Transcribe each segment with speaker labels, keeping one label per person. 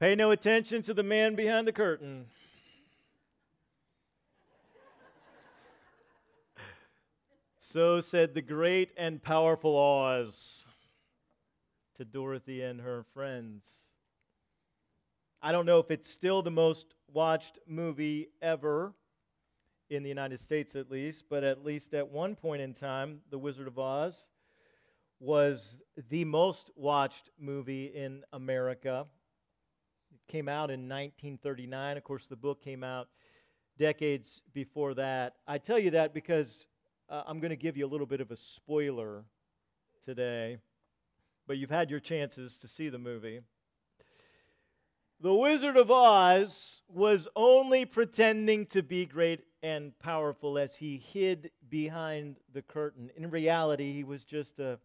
Speaker 1: Pay no attention to the man behind the curtain. So said the great and powerful Oz to Dorothy and her friends. I don't know if it's still the most watched movie ever in the United States, at least, but at least at one point in time, The Wizard of Oz was the most watched movie in America. It came out in 1939. Of course, the book came out decades before that. I tell you that because uh, I'm going to give you a little bit of a spoiler today, but you've had your chances to see the movie. The Wizard of Oz was only pretending to be great and powerful as he hid behind the curtain. In reality, he was just a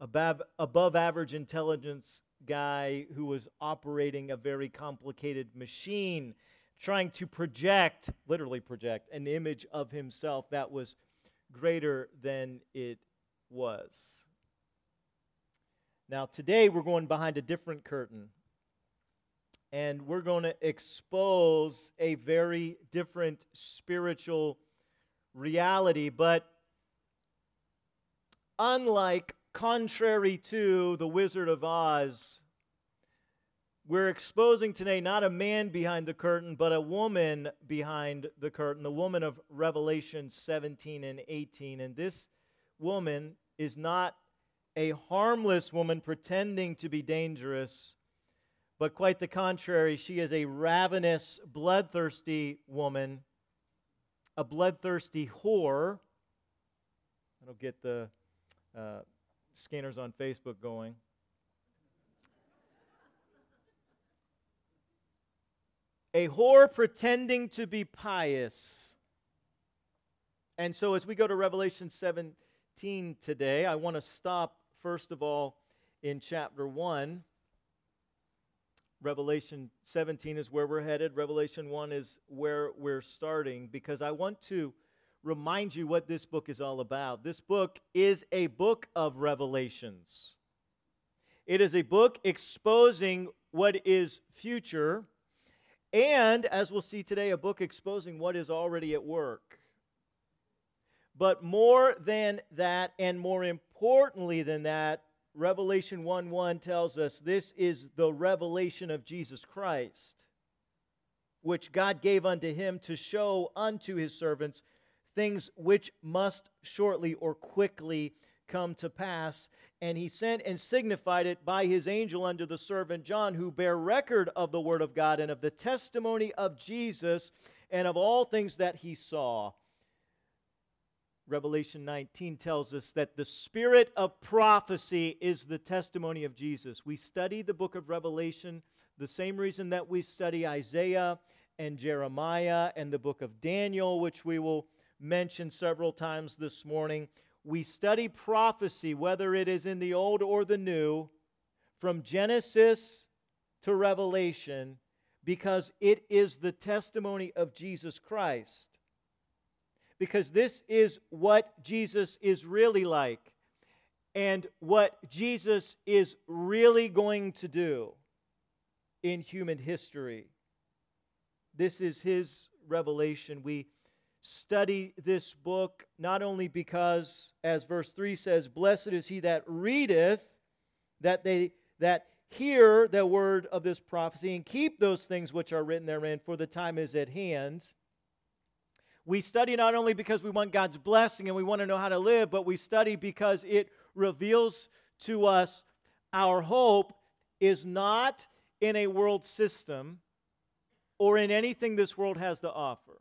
Speaker 1: above, above average intelligence guy who was operating a very complicated machine, trying to project, literally project, an image of himself that was greater than it was. Now, today we're going behind a different curtain. And we're going to expose a very different spiritual reality. But unlike contrary to the Wizard of Oz, we're exposing today not a man behind the curtain, but a woman behind the curtain, the woman of Revelation 17 and 18. And this woman is not a harmless woman pretending to be dangerous, but quite the contrary. She is a ravenous, bloodthirsty woman, a bloodthirsty whore. Don't get the. Uh, scanners on Facebook going. A whore pretending to be pious. And so, as we go to Revelation 17 today, I want to stop, first of all, in chapter 1. Revelation 17 is where we're headed. Revelation 1 is where we're starting because I want to remind you what this book is all about. This book is a book of revelations. It is a book exposing what is future, and as we'll see today, a book exposing what is already at work. But more than that, and more importantly than that, Revelation 1 1 tells us this is the revelation of Jesus Christ, which God gave unto him to show unto his servants things which must shortly or quickly come to pass. And he sent and signified it by his angel unto the servant John, who bear record of the word of God and of the testimony of Jesus and of all things that he saw. Revelation 19 tells us that the spirit of prophecy is the testimony of Jesus. We study the book of Revelation the same reason that we study Isaiah and Jeremiah and the book of Daniel, which we will mention several times this morning. We study prophecy, whether it is in the Old or the New, from Genesis to Revelation, because it is the testimony of Jesus Christ. Because this is what Jesus is really like and what Jesus is really going to do in human history. This is his revelation. We study this book not only because as verse 3 says blessed is he that readeth that they that hear the word of this prophecy and keep those things which are written therein for the time is at hand We study not only because we want God's blessing and we want to know how to live, but we study because it reveals to us our hope is not in a world system or in anything this world has to offer.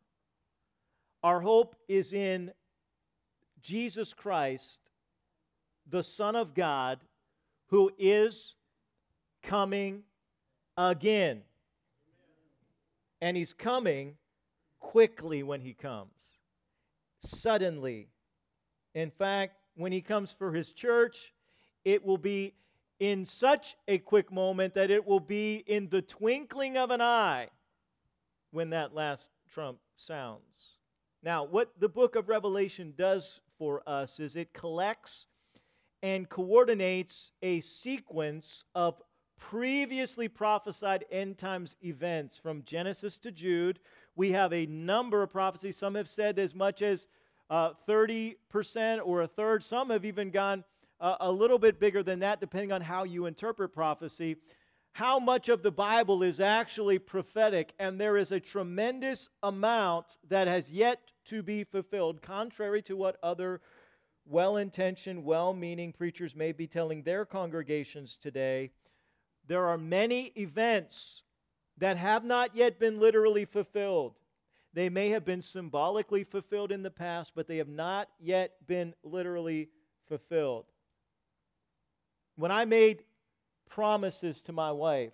Speaker 1: Our hope is in Jesus Christ, the Son of God, who is coming again. And he's coming quickly when he comes, suddenly. In fact, when he comes for his church, it will be in such a quick moment that it will be in the twinkling of an eye when that last trump sounds. Now, what the book of Revelation does for us is it collects and coordinates a sequence of previously prophesied end times events from Genesis to Jude. We have a number of prophecies. Some have said as much as uh, 30% or a third. Some have even gone uh, a little bit bigger than that, depending on how you interpret prophecy. How much of the Bible is actually prophetic, and there is a tremendous amount that has yet to be fulfilled, contrary to what other well intentioned, well meaning preachers may be telling their congregations today. There are many events that have not yet been literally fulfilled. They may have been symbolically fulfilled in the past, but they have not yet been literally fulfilled. When I made promises to my wife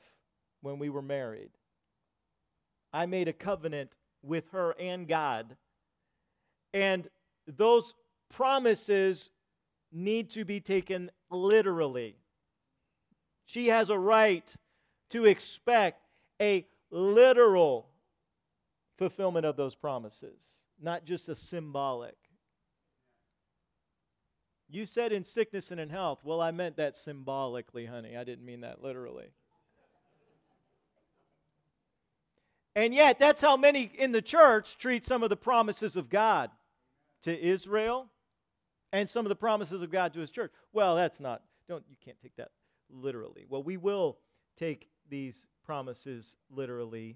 Speaker 1: when we were married, I made a covenant with her and God and those promises need to be taken literally. She has a right to expect a literal fulfillment of those promises, not just a symbolic. You said in sickness and in health. Well, I meant that symbolically, honey. I didn't mean that literally. And yet, that's how many in the church treat some of the promises of God to Israel and some of the promises of God to his church. Well, that's not, don't, you can't take that literally. Well, we will take these promises literally,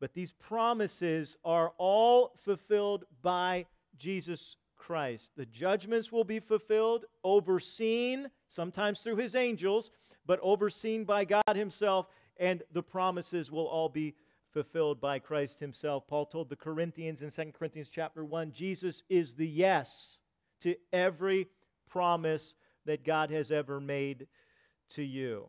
Speaker 1: but these promises are all fulfilled by Jesus Christ. The judgments will be fulfilled, overseen, sometimes through his angels, but overseen by God himself, and the promises will all be fulfilled by Christ himself. Paul told the Corinthians in 2 Corinthians chapter 1, Jesus is the yes to every promise that God has ever made to you.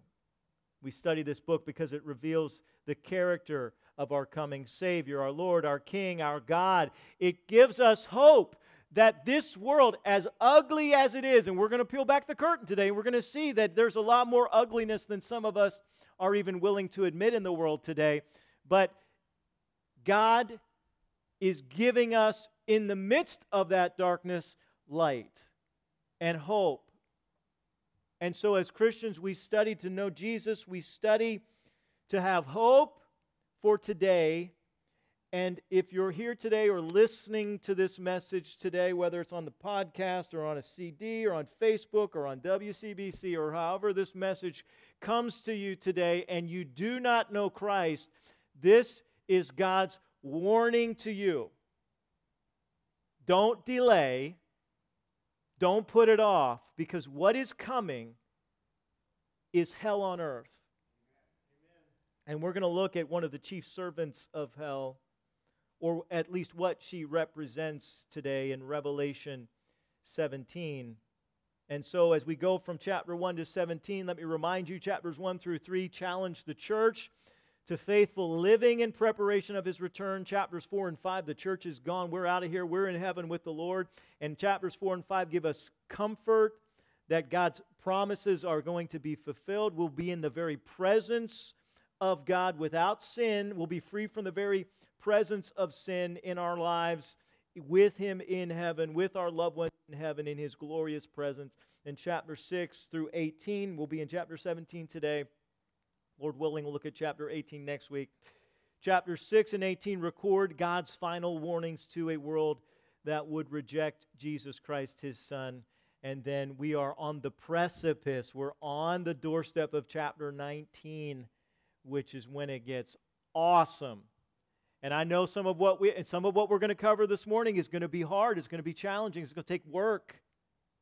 Speaker 1: We study this book because it reveals the character of our coming Savior, our Lord, our King, our God. It gives us hope that this world, as ugly as it is, and we're going to peel back the curtain today, and we're going to see that there's a lot more ugliness than some of us are even willing to admit in the world today. But God is giving us, in the midst of that darkness, light and hope. And so, as Christians, we study to know Jesus, we study to have hope for today. And if you're here today or listening to this message today, whether it's on the podcast or on a CD or on Facebook or on WCBC or however this message comes to you today, and you do not know Christ, this is God's warning to you. Don't delay. Don't put it off because what is coming is hell on earth. And we're going to look at one of the chief servants of hell, or at least what she represents today in Revelation 17. And so, as we go from chapter 1 to 17, let me remind you chapters 1 through 3 challenge the church to faithful living in preparation of his return. Chapters 4 and 5, the church is gone. We're out of here. We're in heaven with the Lord. And chapters 4 and 5 give us comfort that God's promises are going to be fulfilled. We'll be in the very presence of God without sin. We'll be free from the very presence of sin in our lives with him in heaven, with our loved ones in heaven, in his glorious presence. In chapter 6 through 18, we'll be in chapter 17 today. Lord willing, we'll look at chapter 18 next week. Chapter 6 and 18 record God's final warnings to a world that would reject Jesus Christ, his Son. And then we are on the precipice. We're on the doorstep of chapter 19, which is when it gets awesome. And I know some of what we and some of what we're going to cover this morning is going to be hard, it's going to be challenging, it's going to take work.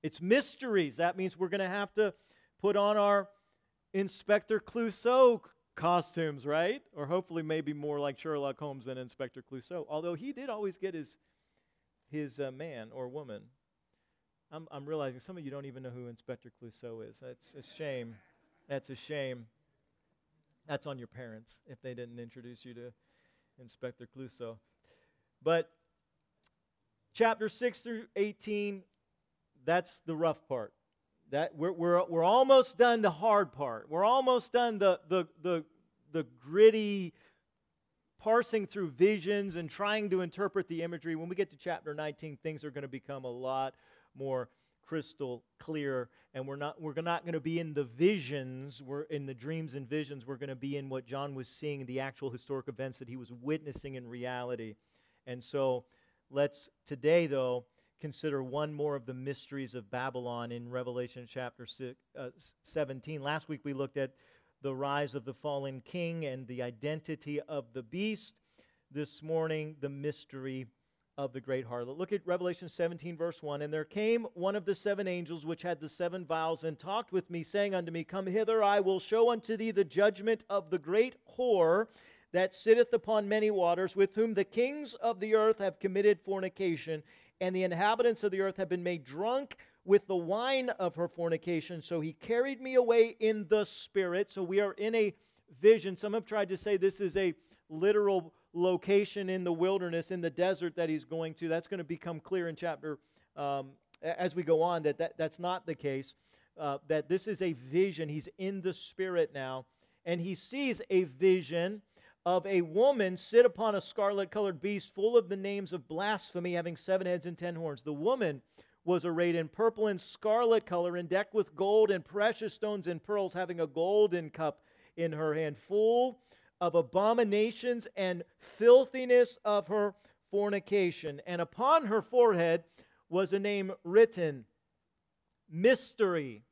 Speaker 1: It's mysteries. That means we're going to have to put on our Inspector Clouseau costumes, right? Or hopefully maybe more like Sherlock Holmes than Inspector Clouseau. Although he did always get his his uh, man or woman. I'm, I'm realizing some of you don't even know who Inspector Clouseau is. That's a shame. That's a shame. That's on your parents if they didn't introduce you to Inspector Clouseau. But chapter 6 through 18, that's the rough part. That we're, we're, we're almost done the hard part. We're almost done the, the, the, the gritty parsing through visions and trying to interpret the imagery. When we get to chapter 19, things are going to become a lot more crystal clear and we're not we're not going to be in the visions we're in the dreams and visions we're going to be in what john was seeing the actual historic events that he was witnessing in reality. And so let's today though consider one more of the mysteries of babylon in revelation chapter six, uh, 17 last week we looked at the rise of the fallen king and the identity of the beast. This morning the mystery of the great harlot. Look at Revelation 17, verse 1. And there came one of the seven angels which had the seven vials, and talked with me, saying unto me, Come hither, I will show unto thee the judgment of the great whore that sitteth upon many waters, with whom the kings of the earth have committed fornication, and the inhabitants of the earth have been made drunk with the wine of her fornication. So he carried me away in the spirit. So we are in a vision. Some have tried to say this is a literal location in the wilderness, in the desert that he's going to. That's going to become clear in chapter um, as we go on that, that that's not the case. Uh, that this is a vision. He's in the spirit now, and he sees a vision of a woman sit upon a scarlet colored beast full of the names of blasphemy, having seven heads and ten horns. The woman was arrayed in purple and scarlet color and decked with gold and precious stones and pearls, having a golden cup in her hand, full of abominations and filthiness of her fornication. And upon her forehead was a name written Mystery.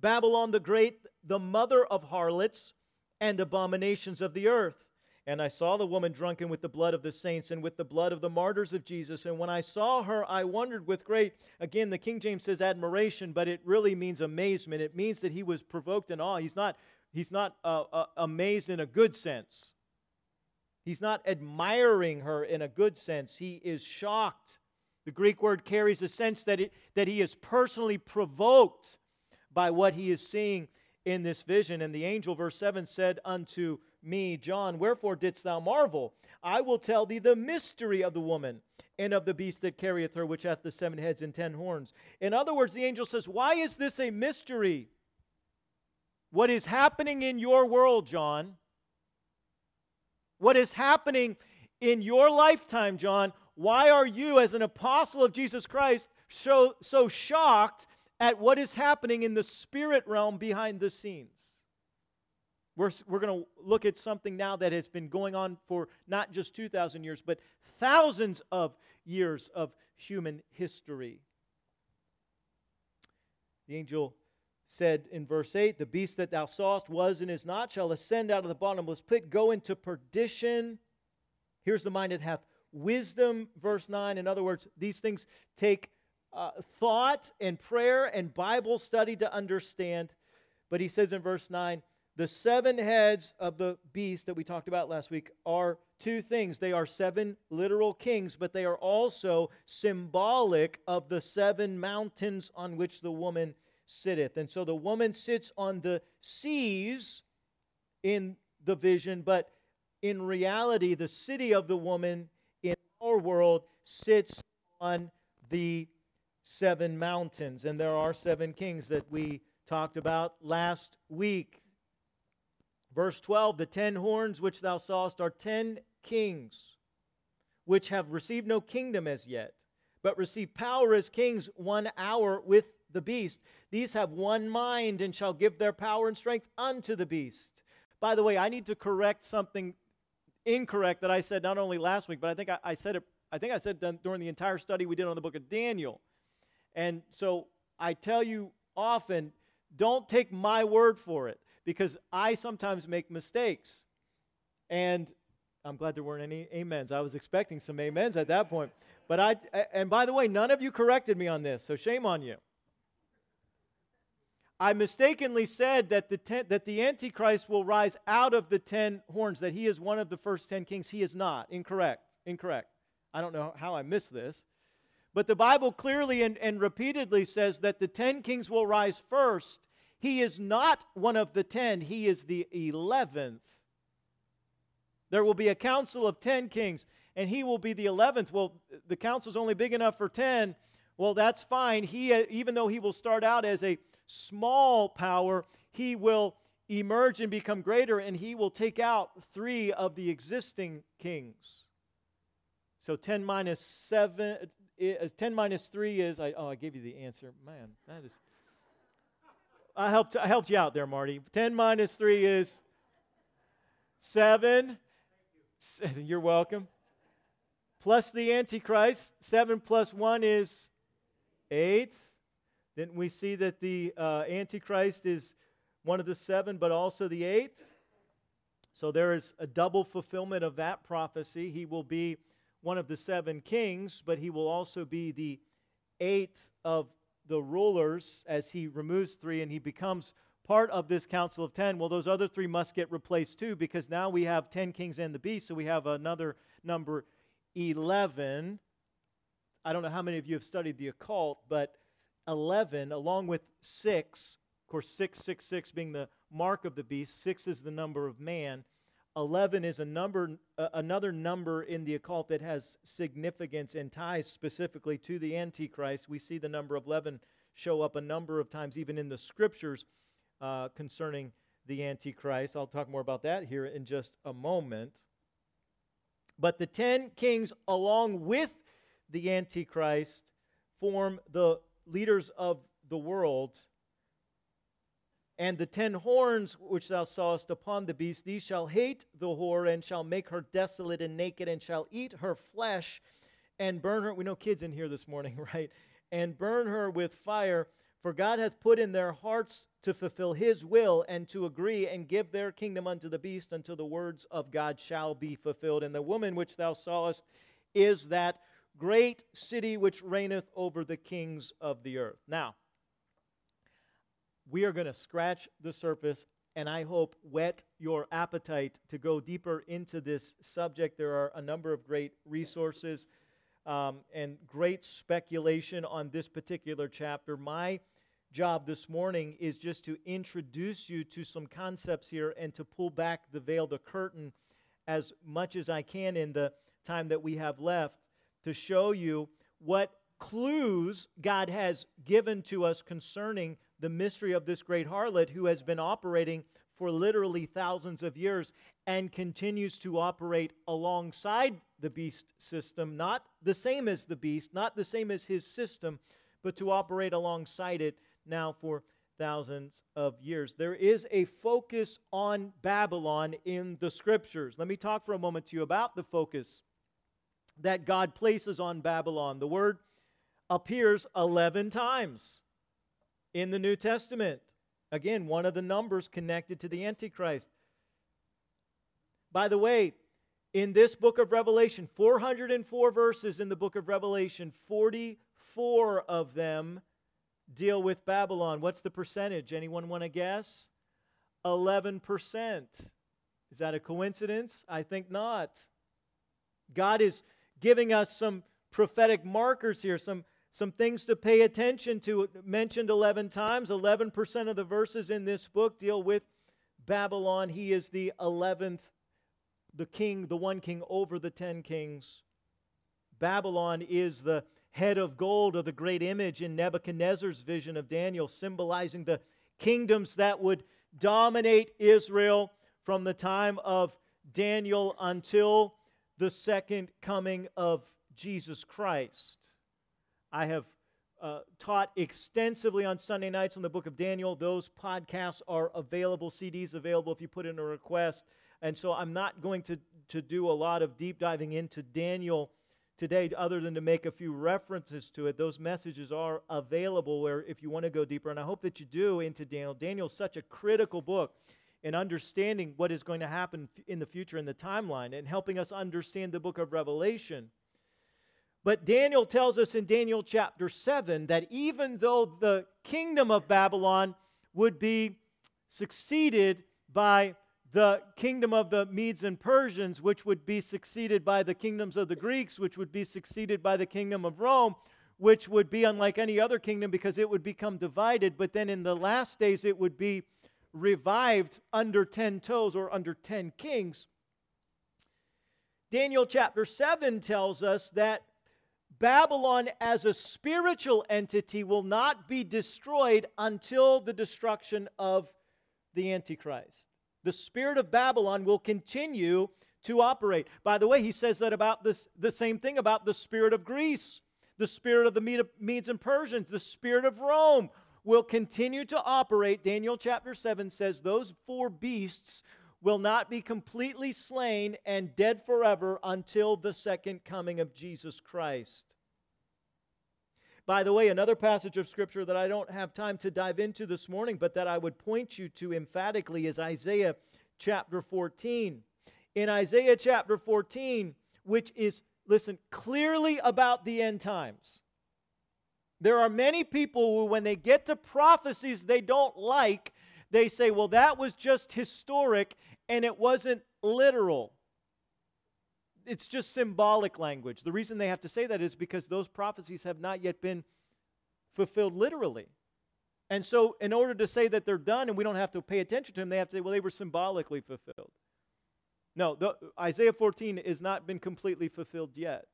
Speaker 1: Babylon the Great, the mother of harlots and abominations of the earth. And I saw the woman drunken with the blood of the saints and with the blood of the martyrs of Jesus. And when I saw her, I wondered with great, again, the King James says admiration, but it really means amazement. It means that he was provoked in awe. He's not He's not uh, uh, amazed in a good sense. He's not admiring her in a good sense. He is shocked. The Greek word carries a sense that, it, that he is personally provoked by what he is seeing in this vision. And the angel, verse 7, said unto me, John, wherefore didst thou marvel? I will tell thee the mystery of the woman and of the beast that carrieth her, which hath the seven heads and ten horns. In other words, the angel says, Why is this a mystery? What is happening in your world, John, what is happening in your lifetime, John, why are you, as an apostle of Jesus Christ, so, so shocked at what is happening in the spirit realm behind the scenes? We're, we're going to look at something now that has been going on for not just 2,000 years, but thousands of years of human history. The angel said in verse 8, The beast that thou sawest was and is not, shall ascend out of the bottomless pit, go into perdition. Here's the mind that hath wisdom, verse 9. In other words, these things take uh, thought and prayer and Bible study to understand. But he says in verse 9, the seven heads of the beast that we talked about last week are two things. They are seven literal kings, but they are also symbolic of the seven mountains on which the woman sitteth. And so the woman sits on the seas in the vision, but in reality, the city of the woman in our world sits on the seven mountains. And there are seven kings that we talked about last week. Verse 12 The ten horns which thou sawest are ten kings, which have received no kingdom as yet, but receive power as kings one hour with the beast. These have one mind and shall give their power and strength unto the beast. By the way, I need to correct something incorrect that I said not only last week, but I think I, I said it. I think I said during the entire study we did on the book of Daniel. And so I tell you often, don't take my word for it because I sometimes make mistakes. And I'm glad there weren't any amens. I was expecting some amens at that point. But I, and by the way, none of you corrected me on this, so shame on you. I mistakenly said that the, ten, that the Antichrist will rise out of the ten horns, that he is one of the first ten kings. He is not. Incorrect. Incorrect. I don't know how I missed this. But the Bible clearly and, and repeatedly says that the ten kings will rise first. He is not one of the ten, he is the eleventh. There will be a council of 10 kings, and he will be the 11th. Well, the council's only big enough for 10. Well, that's fine. He, even though he will start out as a small power, he will emerge and become greater, and he will take out three of the existing kings. So 10 minus 7, is, uh, 10 minus 3 is, I, oh, I gave you the answer. Man, that is. I helped, I helped you out there, Marty. 10 minus 3 is 7. You're welcome. Plus the Antichrist, 7 plus 1 is 8. Didn't we see that the uh, Antichrist is one of the seven, but also the eighth? So there is a double fulfillment of that prophecy. He will be one of the seven kings, but he will also be the eighth of the rulers as he removes three and he becomes part of this council of 10, well, those other three must get replaced too because now we have 10 kings and the beast, so we have another number 11. I don't know how many of you have studied the occult, but 11, along with 6, of course, 666 being the mark of the beast, 6 is the number of man. 11 is a number, uh, another number in the occult that has significance and ties specifically to the Antichrist. We see the number of 11 show up a number of times, even in the scriptures uh, concerning the Antichrist. I'll talk more about that here in just a moment. But the ten kings, along with the Antichrist, form the leaders of the world. And the ten horns which thou sawest upon the beast, these shall hate the whore, and shall make her desolate and naked, and shall eat her flesh, and burn her. We know kids in here this morning, right? And burn her with fire. For God hath put in their hearts to fulfill his will and to agree and give their kingdom unto the beast until the words of God shall be fulfilled. And the woman which thou sawest is that great city which reigneth over the kings of the earth. Now, we are going to scratch the surface and I hope whet your appetite to go deeper into this subject. There are a number of great resources um, and great speculation on this particular chapter. My job this morning is just to introduce you to some concepts here and to pull back the veil, the curtain, as much as I can in the time that we have left to show you what clues God has given to us concerning the mystery of this great harlot who has been operating for literally thousands of years and continues to operate alongside the beast system, not the same as the beast, not the same as his system, but to operate alongside it now for thousands of years. There is a focus on Babylon in the scriptures. Let me talk for a moment to you about the focus that God places on Babylon. The word appears 11 times in the New Testament. Again, one of the numbers connected to the Antichrist. By the way, in this book of Revelation, 404 verses in the book of Revelation, 44 of them deal with Babylon. What's the percentage? Anyone want to guess? 11%. Is that a coincidence? I think not. God is giving us some prophetic markers here, some, some things to pay attention to. Mentioned 11 times. 11% of the verses in this book deal with Babylon. He is the 11th, the king, the one king over the 10 kings. Babylon is the head of gold of the great image in Nebuchadnezzar's vision of Daniel, symbolizing the kingdoms that would dominate Israel from the time of Daniel until the second coming of Jesus Christ. I have uh, taught extensively on Sunday nights on the book of Daniel. Those podcasts are available, CDs available if you put in a request. And so I'm not going to, to do a lot of deep diving into Daniel today other than to make a few references to it. Those messages are available where if you want to go deeper, and I hope that you do into Daniel. Daniel's such a critical book in understanding what is going to happen in the future in the timeline and helping us understand the book of Revelation. But Daniel tells us in Daniel chapter 7 that even though the kingdom of Babylon would be succeeded by the kingdom of the Medes and Persians, which would be succeeded by the kingdoms of the Greeks, which would be succeeded by the kingdom of Rome, which would be unlike any other kingdom because it would become divided. But then in the last days, it would be revived under 10 toes or under 10 kings. Daniel chapter 7 tells us that Babylon as a spiritual entity will not be destroyed until the destruction of the Antichrist. The spirit of Babylon will continue to operate. By the way, he says that about this, the same thing about the spirit of Greece, the spirit of the Medes and Persians, the spirit of Rome will continue to operate. Daniel chapter 7 says those four beasts will not be completely slain and dead forever until the second coming of Jesus Christ. By the way, another passage of Scripture that I don't have time to dive into this morning, but that I would point you to emphatically is Isaiah chapter 14. In Isaiah chapter 14, which is, listen, clearly about the end times. There are many people who, when they get to prophecies they don't like, they say, well, that was just historic and it wasn't literal it's just symbolic language. The reason they have to say that is because those prophecies have not yet been fulfilled literally. And so, in order to say that they're done and we don't have to pay attention to them, they have to say, well, they were symbolically fulfilled. No, the, Isaiah 14 has not been completely fulfilled yet.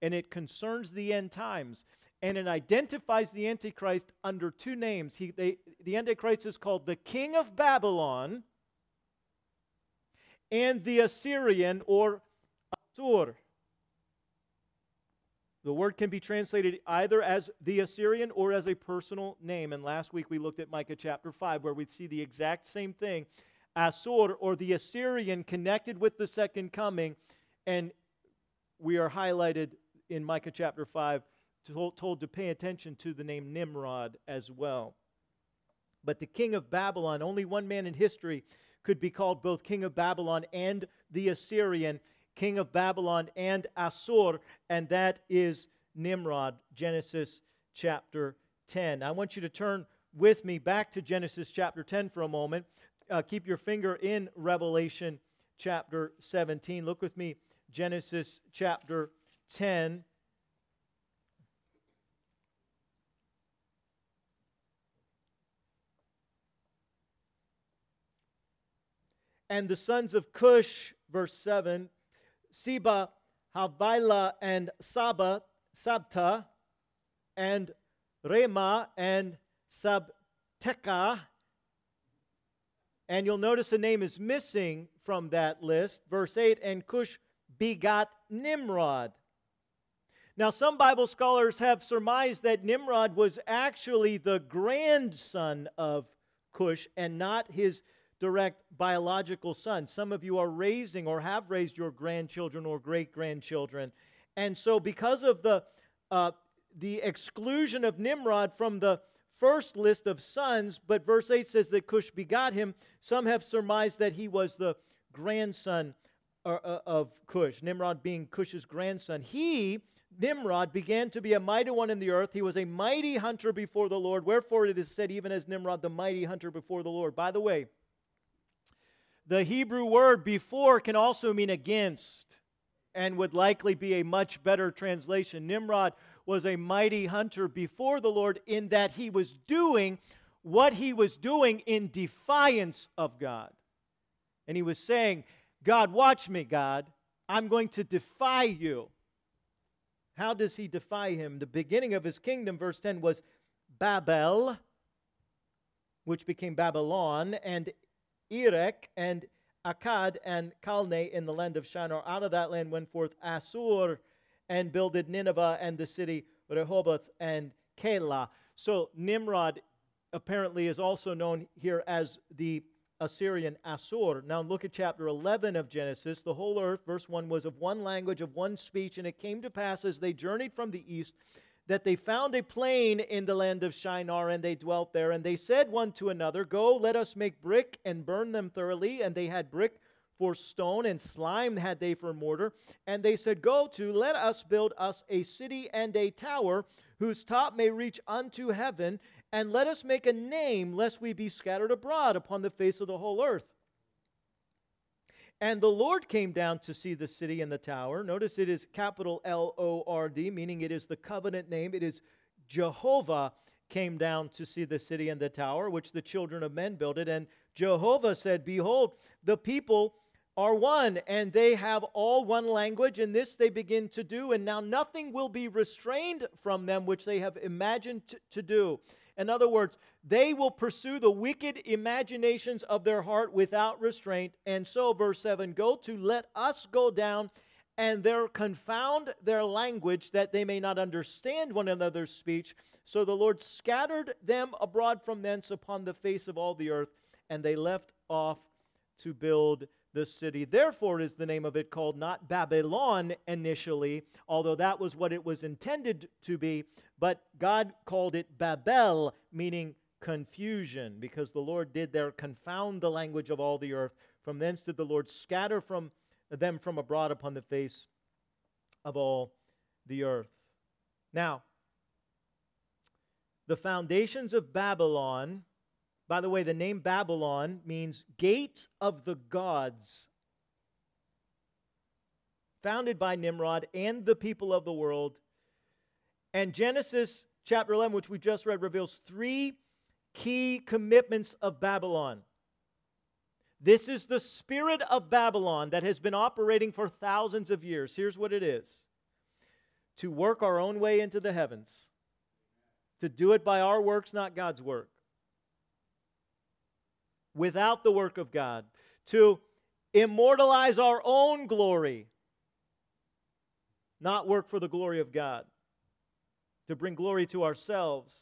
Speaker 1: And it concerns the end times. And it identifies the Antichrist under two names. He, they, the Antichrist is called the King of Babylon and the Assyrian or Assur. The word can be translated either as the Assyrian or as a personal name. And last week we looked at Micah chapter 5, where we see the exact same thing Assur or the Assyrian connected with the second coming. And we are highlighted in Micah chapter 5, told, told to pay attention to the name Nimrod as well. But the king of Babylon, only one man in history could be called both king of Babylon and the Assyrian king of Babylon and Assur, and that is Nimrod, Genesis chapter 10. I want you to turn with me back to Genesis chapter 10 for a moment. Uh, keep your finger in Revelation chapter 17. Look with me, Genesis chapter 10. And the sons of Cush, verse 7, Seba, Havilah, and Saba, Sabtah, and Raamah, and Sabtechah. And you'll notice a name is missing from that list. Verse 8, and Cush begot Nimrod. Now, some Bible scholars have surmised that Nimrod was actually the grandson of Cush and not his direct biological son. Some of you are raising or have raised your grandchildren or great grandchildren. And so, because of the, uh, the exclusion of Nimrod from the first list of sons, but verse 8 says that Cush begot him, some have surmised that he was the grandson uh, uh, of Cush, Nimrod being Cush's grandson. He, Nimrod, began to be a mighty one in the earth. He was a mighty hunter before the Lord. Wherefore it is said, even as Nimrod, the mighty hunter before the Lord. By the way, the Hebrew word before can also mean against and would likely be a much better translation. Nimrod was a mighty hunter before the Lord in that he was doing what he was doing in defiance of God. And he was saying, God, watch me, God. I'm going to defy you. How does he defy him? The beginning of his kingdom, verse 10, was Babel, which became Babylon, and Erech and Akkad and Calneh in the land of Shinar. Out of that land went forth Assur and builded Nineveh and the city Rehoboth and Calah. So Nimrod apparently is also known here as the Assyrian Assur. Now look at chapter 11 of Genesis. The whole earth, verse 1, was of one language, of one speech, and it came to pass as they journeyed from the east that they found a plain in the land of Shinar, and they dwelt there. And they said one to another, Go, let us make brick and burn them thoroughly. And they had brick for stone, and slime had they for mortar. And they said, Go to, let us build us a city and a tower, whose top may reach unto heaven, and let us make a name, lest we be scattered abroad upon the face of the whole earth. And the Lord came down to see the city and the tower. Notice it is capital L O R D, meaning it is the covenant name. It is Jehovah came down to see the city and the tower, which the children of men builded. And Jehovah said, Behold, the people are one, and they have all one language, and this they begin to do. And now nothing will be restrained from them which they have imagined to, to do. In other words, they will pursue the wicked imaginations of their heart without restraint. And so, verse 7 go to let us go down and there confound their language that they may not understand one another's speech. So the Lord scattered them abroad from thence upon the face of all the earth, and they left off to build the city. Therefore, is the name of it called not Babylon initially, although that was what it was intended to be, but God called it Babel, meaning confusion, because the Lord did there confound the language of all the earth. From thence did the Lord scatter from them from abroad upon the face of all the earth. Now, the foundations of Babylon by the way, the name Babylon means gate of the gods. Founded by Nimrod and the people of the world. And Genesis chapter 11, which we just read, reveals three key commitments of Babylon. This is the spirit of Babylon that has been operating for thousands of years. Here's what it is to work our own way into the heavens, to do it by our works, not God's work without the work of God, to immortalize our own glory, not work for the glory of God, to bring glory to ourselves.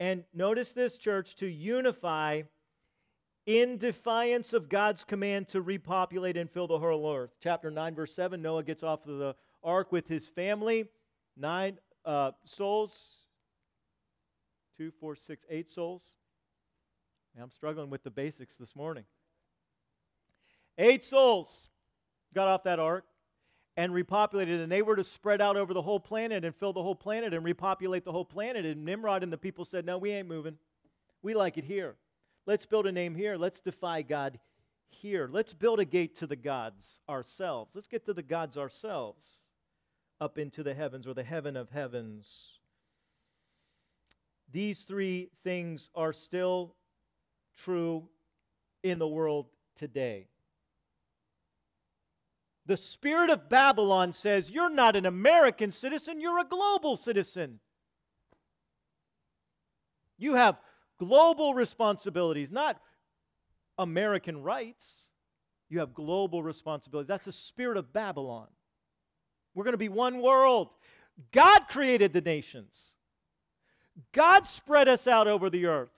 Speaker 1: And notice this, church, to unify in defiance of God's command to repopulate and fill the whole earth. Chapter 9, verse 7 Noah gets off of the ark with his family, nine uh, souls, two, four, six, eight souls. I'm struggling with the basics this morning. Eight souls got off that ark and repopulated, and they were to spread out over the whole planet and fill the whole planet and repopulate the whole planet. And Nimrod and the people said, No, we ain't moving. We like it here. Let's build a name here. Let's defy God here. Let's build a gate to the gods ourselves. Let's get to the gods ourselves up into the heavens or the heaven of heavens. These three things are still true in the world today. The spirit of Babylon says you're not an American citizen, you're a global citizen. You have global responsibilities, not American rights. You have global responsibilities. That's the spirit of Babylon. We're going to be one world. God created the nations. God spread us out over the earth.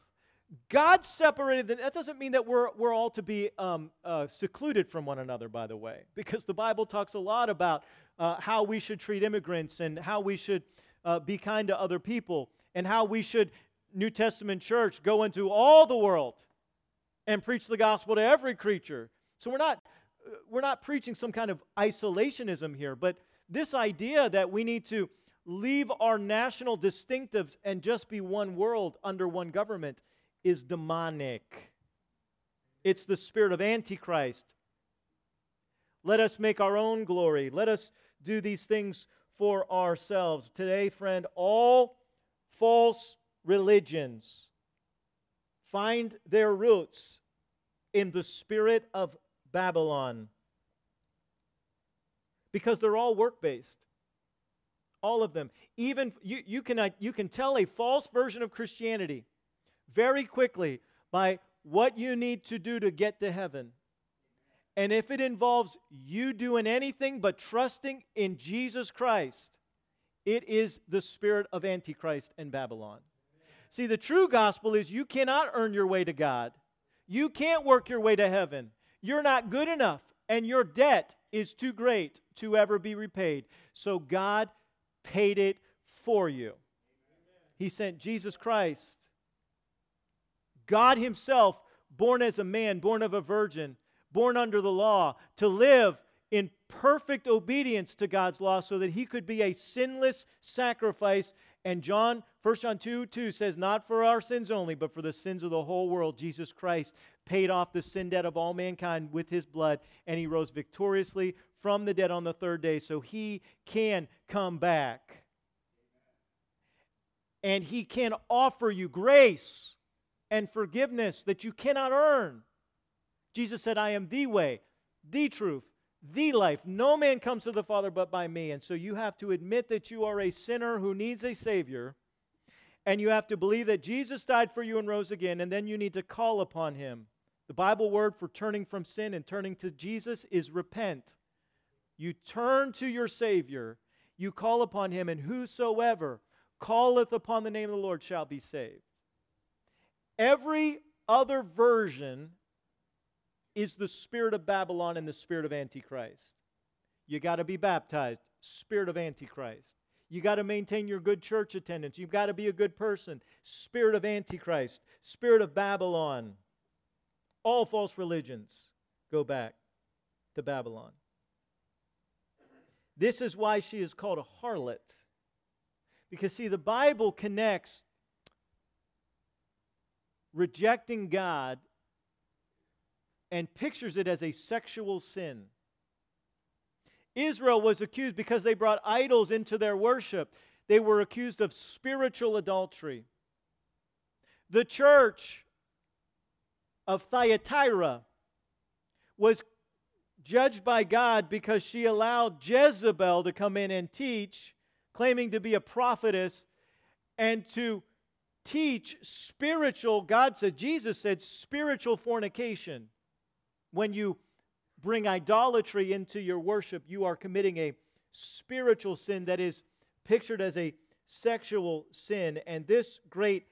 Speaker 1: God separated them. That doesn't mean that we're, we're all to be um, uh, secluded from one another, by the way, because the Bible talks a lot about uh, how we should treat immigrants and how we should uh, be kind to other people and how we should, New Testament church, go into all the world and preach the gospel to every creature. So we're not, uh, we're not preaching some kind of isolationism here, but this idea that we need to leave our national distinctives and just be one world under one government is demonic. It's the spirit of Antichrist. Let us make our own glory. Let us do these things for ourselves. Today, friend, all false religions find their roots in the spirit of Babylon because they're all work based. All of them. Even you, you, can, you can tell a false version of Christianity very quickly by what you need to do to get to heaven. And if it involves you doing anything but trusting in Jesus Christ, it is the spirit of Antichrist and Babylon. See, the true gospel is you cannot earn your way to God. You can't work your way to heaven. You're not good enough, and your debt is too great to ever be repaid. So God paid it for you. He sent Jesus Christ. God Himself, born as a man, born of a virgin, born under the law, to live in perfect obedience to God's law so that He could be a sinless sacrifice. And John, 1 John 2 2 says, Not for our sins only, but for the sins of the whole world, Jesus Christ paid off the sin debt of all mankind with His blood, and He rose victoriously from the dead on the third day so He can come back. And He can offer you grace and forgiveness that you cannot earn. Jesus said, I am the way, the truth, the life. No man comes to the Father but by me. And so you have to admit that you are a sinner who needs a Savior. And you have to believe that Jesus died for you and rose again. And then you need to call upon Him. The Bible word for turning from sin and turning to Jesus is repent. You turn to your Savior, you call upon Him, and whosoever calleth upon the name of the Lord shall be saved. Every other version is the spirit of Babylon and the spirit of Antichrist. You got to be baptized, spirit of Antichrist. You got to maintain your good church attendance. You've got to be a good person, spirit of Antichrist, spirit of Babylon. All false religions go back to Babylon. This is why she is called a harlot. Because, see, the Bible connects rejecting God and pictures it as a sexual sin. Israel was accused because they brought idols into their worship. They were accused of spiritual adultery. The church of Thyatira was judged by God because she allowed Jezebel to come in and teach claiming to be a prophetess and to teach spiritual, God said, Jesus said, spiritual fornication. When you bring idolatry into your worship, you are committing a spiritual sin that is pictured as a sexual sin. And this great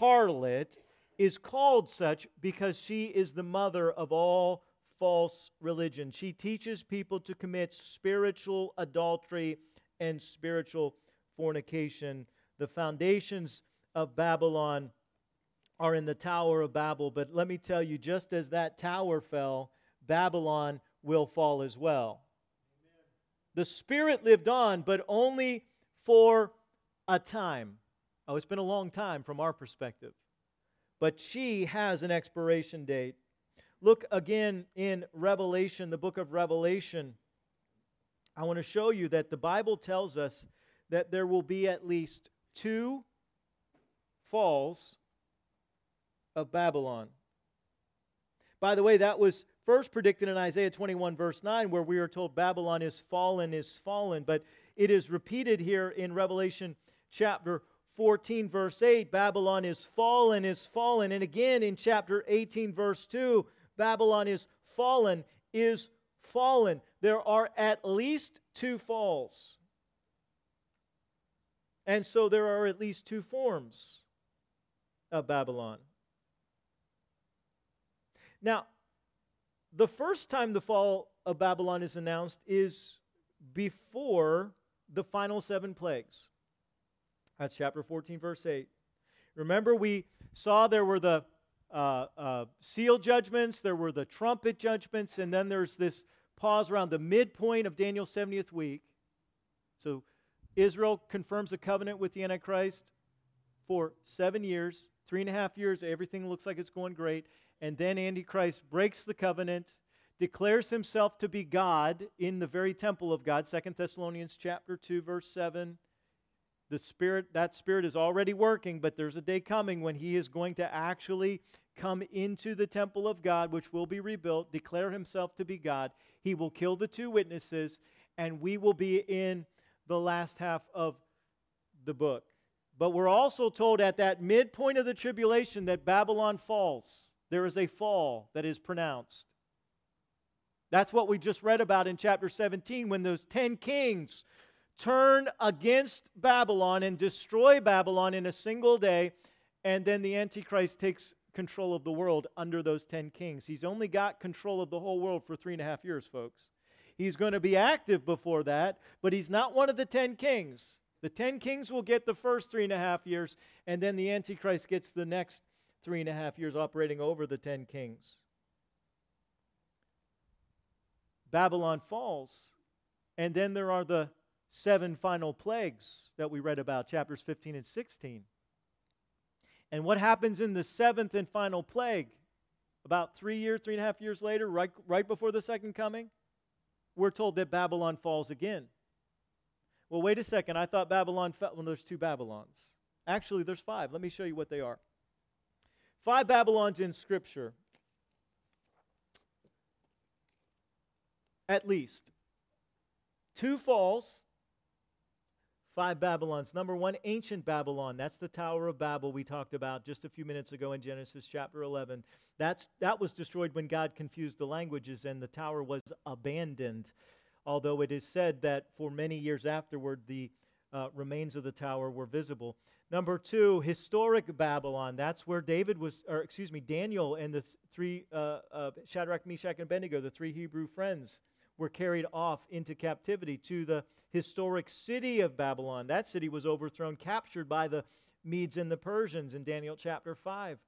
Speaker 1: harlot is called such because she is the mother of all false religion. She teaches people to commit spiritual adultery and spiritual fornication. The foundations of Babylon are in the Tower of Babel, but let me tell you, just as that tower fell, Babylon will fall as well. Amen. The Spirit lived on, but only for a time. Oh, it's been a long time from our perspective. But she has an expiration date. Look again in Revelation, the book of Revelation. I want to show you that the Bible tells us that there will be at least two falls of Babylon. By the way, that was first predicted in Isaiah 21, verse 9, where we are told Babylon is fallen, is fallen. But it is repeated here in Revelation chapter 14, verse 8 Babylon is fallen, is fallen. And again in chapter 18, verse 2, Babylon is fallen, is fallen there are at least two falls. And so there are at least two forms of Babylon. Now, the first time the fall of Babylon is announced is before the final seven plagues. That's chapter 14, verse 8. Remember, we saw there were the uh, uh, seal judgments, there were the trumpet judgments, and then there's this pause around the midpoint of Daniel's 70th week. So Israel confirms a covenant with the Antichrist for seven years, three and a half years, everything looks like it's going great. And then Antichrist breaks the covenant, declares himself to be God in the very temple of God, Second Thessalonians chapter 2, verse 7. The Spirit, that Spirit is already working, but there's a day coming when He is going to actually come into the temple of God, which will be rebuilt, declare himself to be God. He will kill the two witnesses, and we will be in the last half of the book. But we're also told at that midpoint of the tribulation that Babylon falls. There is a fall that is pronounced. That's what we just read about in chapter 17 when those 10 kings turn against Babylon and destroy Babylon in a single day. And then the Antichrist takes control of the world under those 10 kings. He's only got control of the whole world for three and a half years, folks. He's going to be active before that, but he's not one of the 10 kings. The ten kings will get the first three and a half years, and then the Antichrist gets the next three and a half years operating over the ten kings. Babylon falls, and then there are the seven final plagues that we read about, chapters 15 and 16. And what happens in the seventh and final plague? About three years, three and a half years later, right, right before the second coming, we're told that Babylon falls again. Well, wait a second. I thought Babylon fell. Well, there's two Babylons. Actually, there's five. Let me show you what they are. Five Babylons in Scripture. At least. Two falls, five Babylons. Number one, ancient Babylon. That's the Tower of Babel we talked about just a few minutes ago in Genesis chapter 11. That's, that was destroyed when God confused the languages and the tower was abandoned although it is said that for many years afterward, the uh, remains of the tower were visible. Number two, historic Babylon. That's where David was, or excuse me, Daniel and the th- three, uh, uh, Shadrach, Meshach, and Abednego, the three Hebrew friends, were carried off into captivity to the historic city of Babylon. That city was overthrown, captured by the Medes and the Persians in Daniel chapter 5.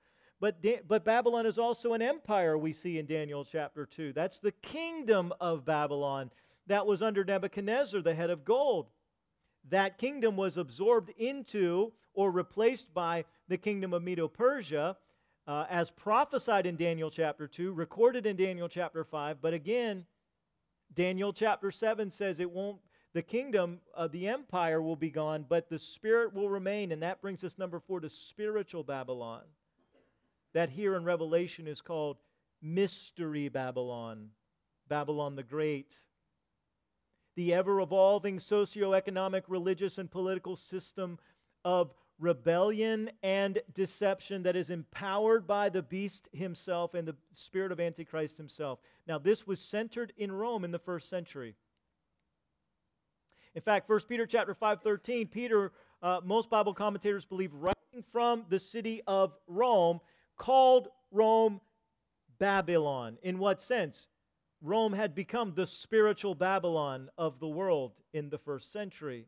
Speaker 1: But, da- but Babylon is also an empire, we see in Daniel chapter 2. That's the kingdom of Babylon that was under Nebuchadnezzar, the head of gold. That kingdom was absorbed into or replaced by the kingdom of Medo Persia, uh, as prophesied in Daniel chapter 2, recorded in Daniel chapter 5. But again, Daniel chapter 7 says it won't, the kingdom, of the empire will be gone, but the spirit will remain. And that brings us, number four, to spiritual Babylon. That here in Revelation is called Mystery Babylon, Babylon the Great the ever evolving socio-economic, religious, and political system of rebellion and deception that is empowered by the beast himself and the spirit of Antichrist himself. Now, this was centered in Rome in the first century. In fact, 1 Peter chapter 5, 13, Peter, uh, most Bible commentators believe, writing from the city of Rome, called Rome Babylon. In what sense? Rome had become the spiritual Babylon of the world in the first century.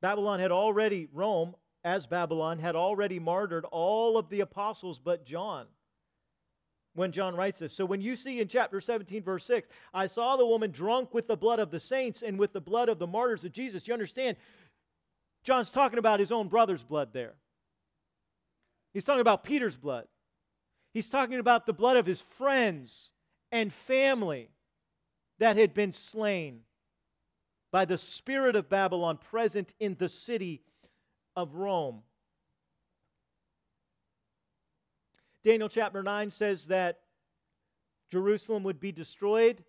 Speaker 1: Babylon had already, Rome, as Babylon, had already martyred all of the apostles but John when John writes this. So when you see in chapter 17, verse 6, I saw the woman drunk with the blood of the saints and with the blood of the martyrs of Jesus, you understand, John's talking about his own brother's blood there. He's talking about Peter's blood. He's talking about the blood of his friends and family that had been slain by the spirit of Babylon present in the city of Rome. Daniel chapter 9 says that Jerusalem would be destroyed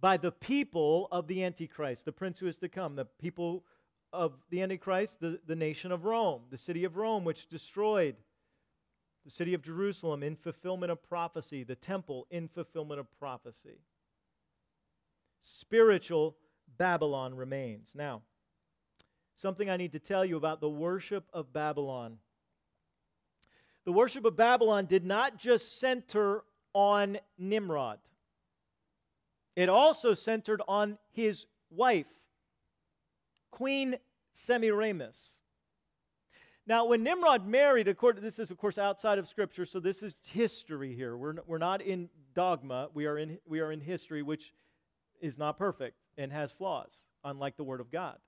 Speaker 1: by the people of the Antichrist, the prince who is to come, the people of the Antichrist, the, the nation of Rome, the city of Rome, which destroyed the city of Jerusalem in fulfillment of prophecy, the temple in fulfillment of prophecy. Spiritual Babylon remains. Now, something I need to tell you about the worship of Babylon. The worship of Babylon did not just center on Nimrod, it also centered on his wife, Queen Semiramis. Now, when Nimrod married, according, this is, of course, outside of Scripture, so this is history here. We're, we're not in dogma, we are in, we are in history, which is not perfect and has flaws, unlike the Word of God.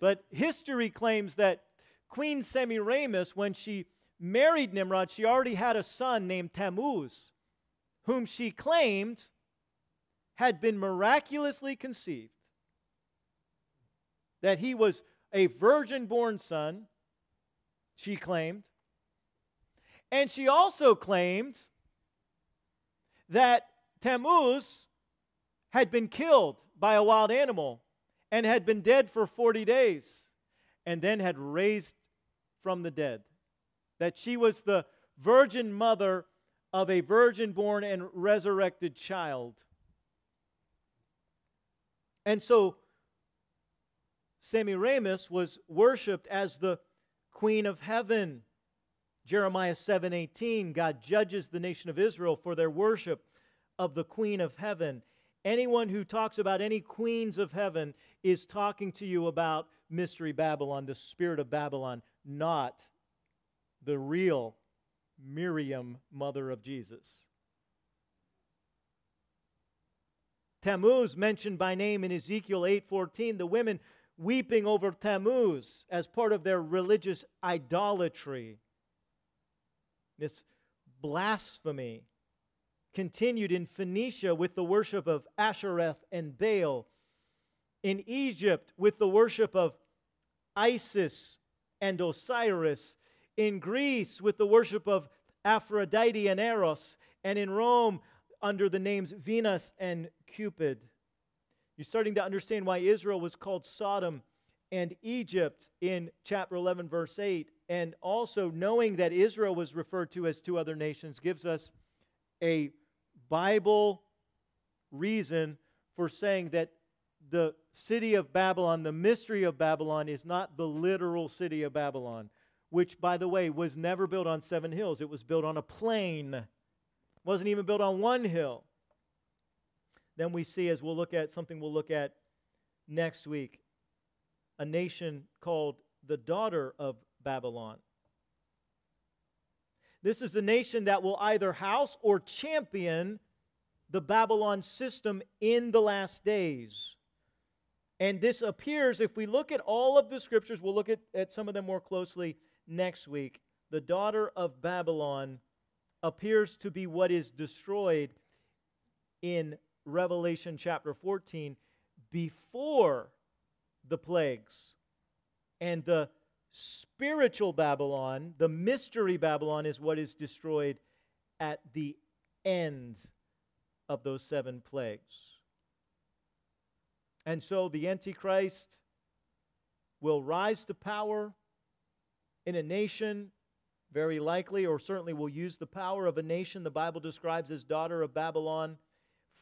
Speaker 1: But history claims that Queen Semiramis, when she married Nimrod, she already had a son named Tammuz, whom she claimed had been miraculously conceived. That he was a virgin born son she claimed. And she also claimed that Tammuz had been killed by a wild animal and had been dead for 40 days and then had raised from the dead. That she was the virgin mother of a virgin born and resurrected child. And so Semiramis was worshiped as the queen of heaven. Jeremiah 7:18 God judges the nation of Israel for their worship of the queen of heaven Anyone who talks about any queens of heaven is talking to you about Mystery Babylon, the spirit of Babylon, not the real Miriam, mother of Jesus. Tammuz mentioned by name in Ezekiel 8:14, the women weeping over Tammuz as part of their religious idolatry. This blasphemy continued in Phoenicia with the worship of Ashtoreth and Baal, in Egypt with the worship of Isis and Osiris, in Greece with the worship of Aphrodite and Eros, and in Rome under the names Venus and Cupid. You're starting to understand why Israel was called Sodom and Egypt in chapter 11, verse 8. And also knowing that Israel was referred to as two other nations gives us a Bible reason for saying that the city of Babylon, the mystery of Babylon, is not the literal city of Babylon, which, by the way, was never built on seven hills. It was built on a plain wasn't even built on one hill. Then we see, as we'll look at something we'll look at next week, a nation called the daughter of Babylon. This is the nation that will either house or champion the Babylon system in the last days. And this appears, if we look at all of the scriptures, we'll look at, at some of them more closely next week. The daughter of Babylon appears to be what is destroyed in Revelation chapter 14 before the plagues. And the spiritual Babylon, the mystery Babylon, is what is destroyed at the end of those seven plagues. And so the Antichrist will rise to power in a nation very likely, or certainly will use the power of a nation the Bible describes as daughter of Babylon.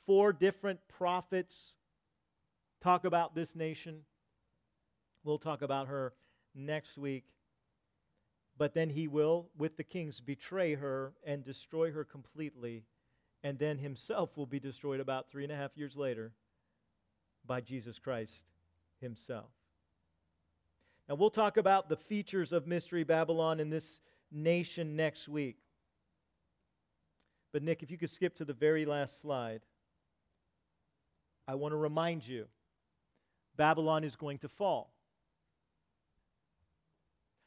Speaker 1: Four different prophets talk about this nation. We'll talk about her next week. But then he will, with the kings, betray her and destroy her completely. And then himself will be destroyed about three and a half years later by Jesus Christ himself. Now, we'll talk about the features of Mystery Babylon in this nation next week. But, Nick, if you could skip to the very last slide, I want to remind you Babylon is going to fall.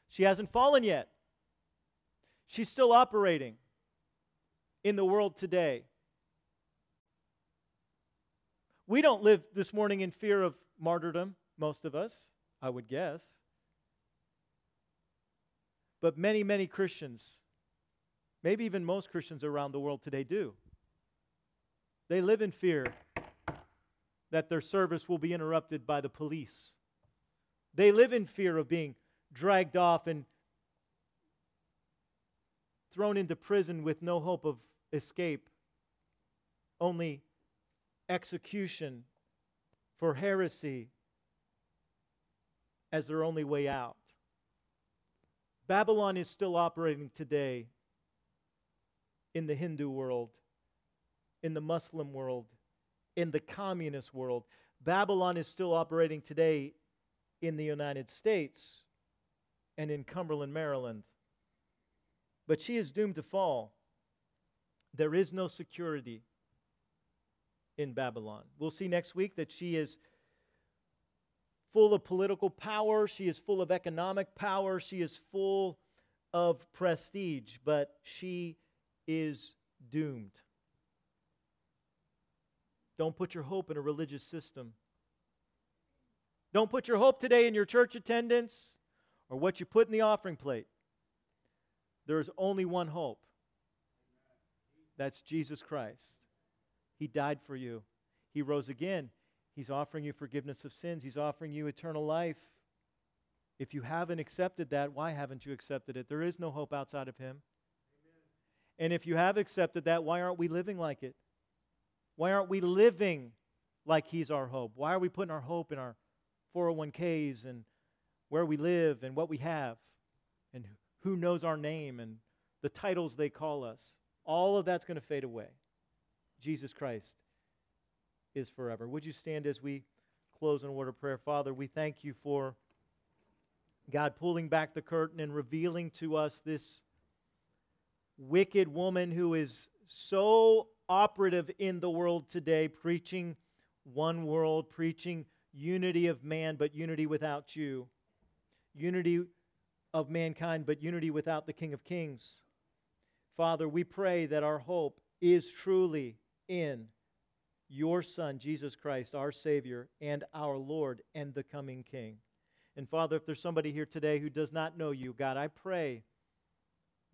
Speaker 1: She hasn't fallen yet, she's still operating in the world today. We don't live this morning in fear of martyrdom, most of us, I would guess. But many, many Christians, maybe even most Christians around the world today, do. They live in fear that their service will be interrupted by the police. They live in fear of being dragged off and thrown into prison with no hope of escape, only execution for heresy as their only way out. Babylon is still operating today in the Hindu world, in the Muslim world, in the communist world. Babylon is still operating today in the United States and in Cumberland, Maryland. But she is doomed to fall. There is no security in Babylon. We'll see next week that she is full of political power, she is full of economic power, she is full of prestige, but she is doomed. Don't put your hope in a religious system. Don't put your hope today in your church attendance or what you put in the offering plate. There is only one hope that's Jesus Christ. He died for you, He rose again. He's offering you forgiveness of sins, He's offering you eternal life. If you haven't accepted that, why haven't you accepted it? There is no hope outside of Him. Amen. And if you have accepted that, why aren't we living like it? Why aren't we living like He's our hope? Why are we putting our hope in our 401ks and where we live and what we have and who knows our name and the titles they call us? All of that's going to fade away. Jesus Christ is forever. Would you stand as we close in a word of prayer? Father, we thank you for God pulling back the curtain and revealing to us this wicked woman who is so operative in the world today, preaching one world, preaching unity of man, but unity without you, unity of mankind, but unity without the King of Kings. Father, we pray that our hope is truly in your Son, Jesus Christ, our Savior and our Lord and the coming King. And Father, if there's somebody here today who does not know you, God, I pray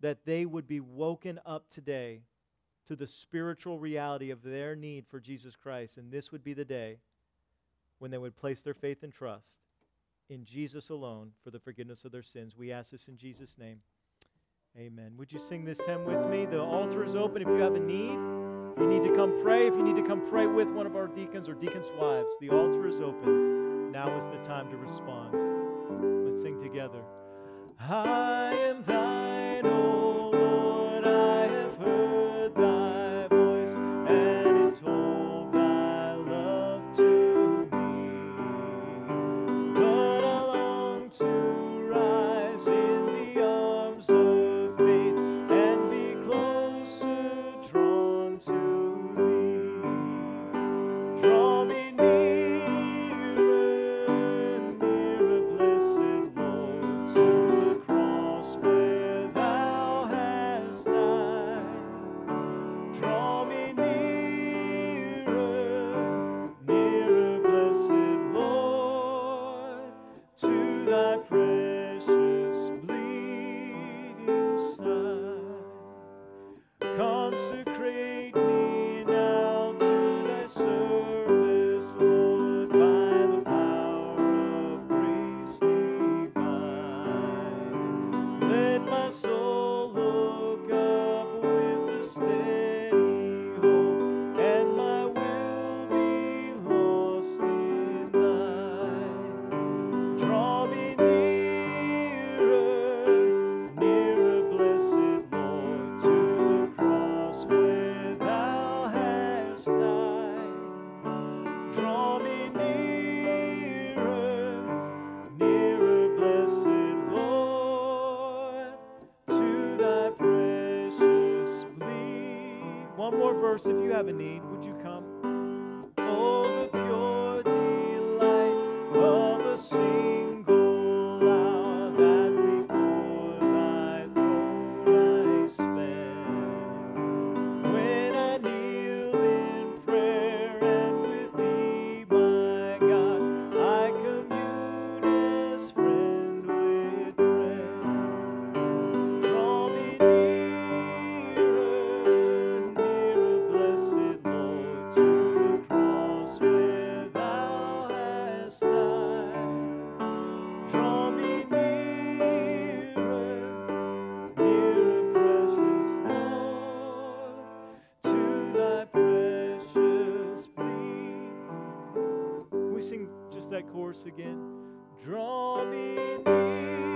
Speaker 1: that they would be woken up today to the spiritual reality of their need for Jesus Christ. And this would be the day when they would place their faith and trust in Jesus alone for the forgiveness of their sins. We ask this in Jesus' name. Amen. Would you sing this hymn with me? The altar is open if you have a need. If you need to come pray, if you need to come pray with one of our deacons or deacons' wives, the altar is open. Now is the time to respond. Let's sing together. I am thine, O Draw me nearer,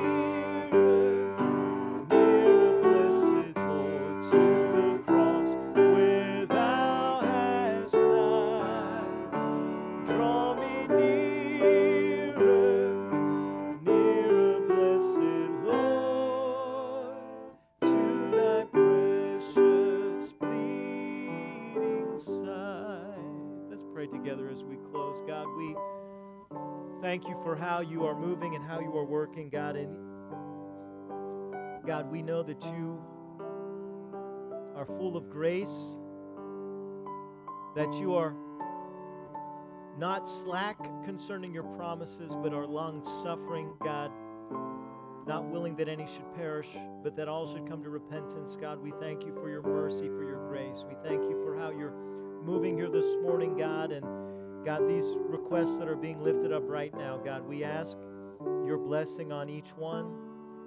Speaker 1: how you are moving and how you are working, God. And God, we know that you are full of grace, that you are not slack concerning your promises, but are long suffering, God, not willing that any should perish, but that all should come to repentance. God, we thank you for your mercy, for your grace. We thank you for how you're moving here this morning, God, and God, these requests that are being lifted up right now, God, we ask your blessing on each one.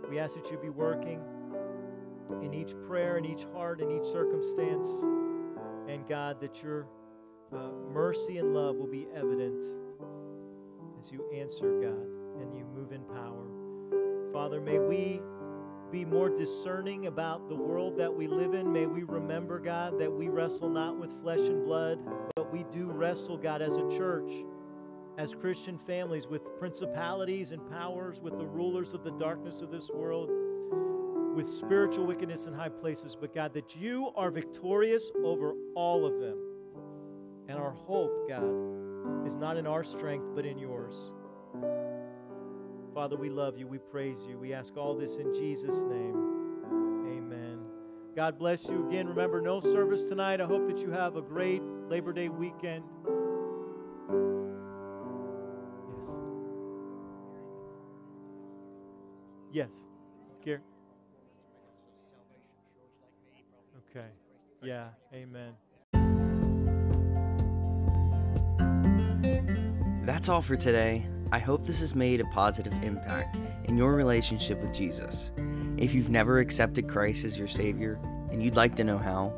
Speaker 1: We ask that you be working in each prayer, in each heart, in each circumstance, and God, that your uh, mercy and love will be evident as you answer, God, and you move in power. Father, may we be more discerning about the world that we live in. May we remember, God, that we wrestle not with flesh and blood, but we do wrestle, God, as a church, as Christian families, with principalities and powers, with the rulers of the darkness of this world, with spiritual wickedness in high places. But, God, that you are victorious over all of them. And our hope, God, is not in our strength, but in yours. Father, we love you. We praise you. We ask all this in Jesus' name. Amen. God bless you again. Remember, no service tonight. I hope that you have a great Labor Day weekend. Yes. Yes. Gary. Okay. Yeah. Amen.
Speaker 2: That's all for today. I hope this has made a positive impact in your relationship with Jesus. If you've never accepted Christ as your Savior and you'd like to know how,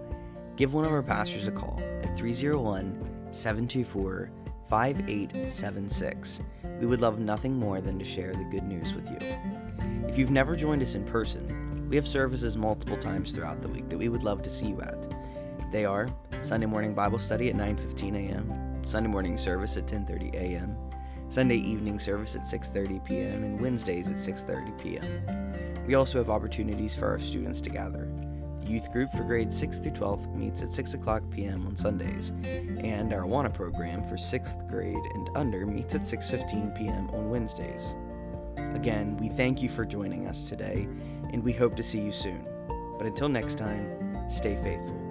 Speaker 2: give one of our pastors a call at 301 724 5876. We would love nothing more than to share the good news with you. If you've never joined us in person, we have services multiple times throughout the week that we would love to see you at. They are Sunday morning Bible study at 9:15 a.m., Sunday morning service at 10:30 a.m., Sunday evening service at 6:30 p.m. and Wednesdays at 6:30 p.m. We also have opportunities for our students to gather. The youth group for grades 6 through 12 meets at 6 o'clock p.m. on Sundays, and our AWANA program for 6th grade and under meets at 6:15 p.m. on Wednesdays. Again, we thank you for joining us today, and we hope to see you soon. But until next time, stay faithful.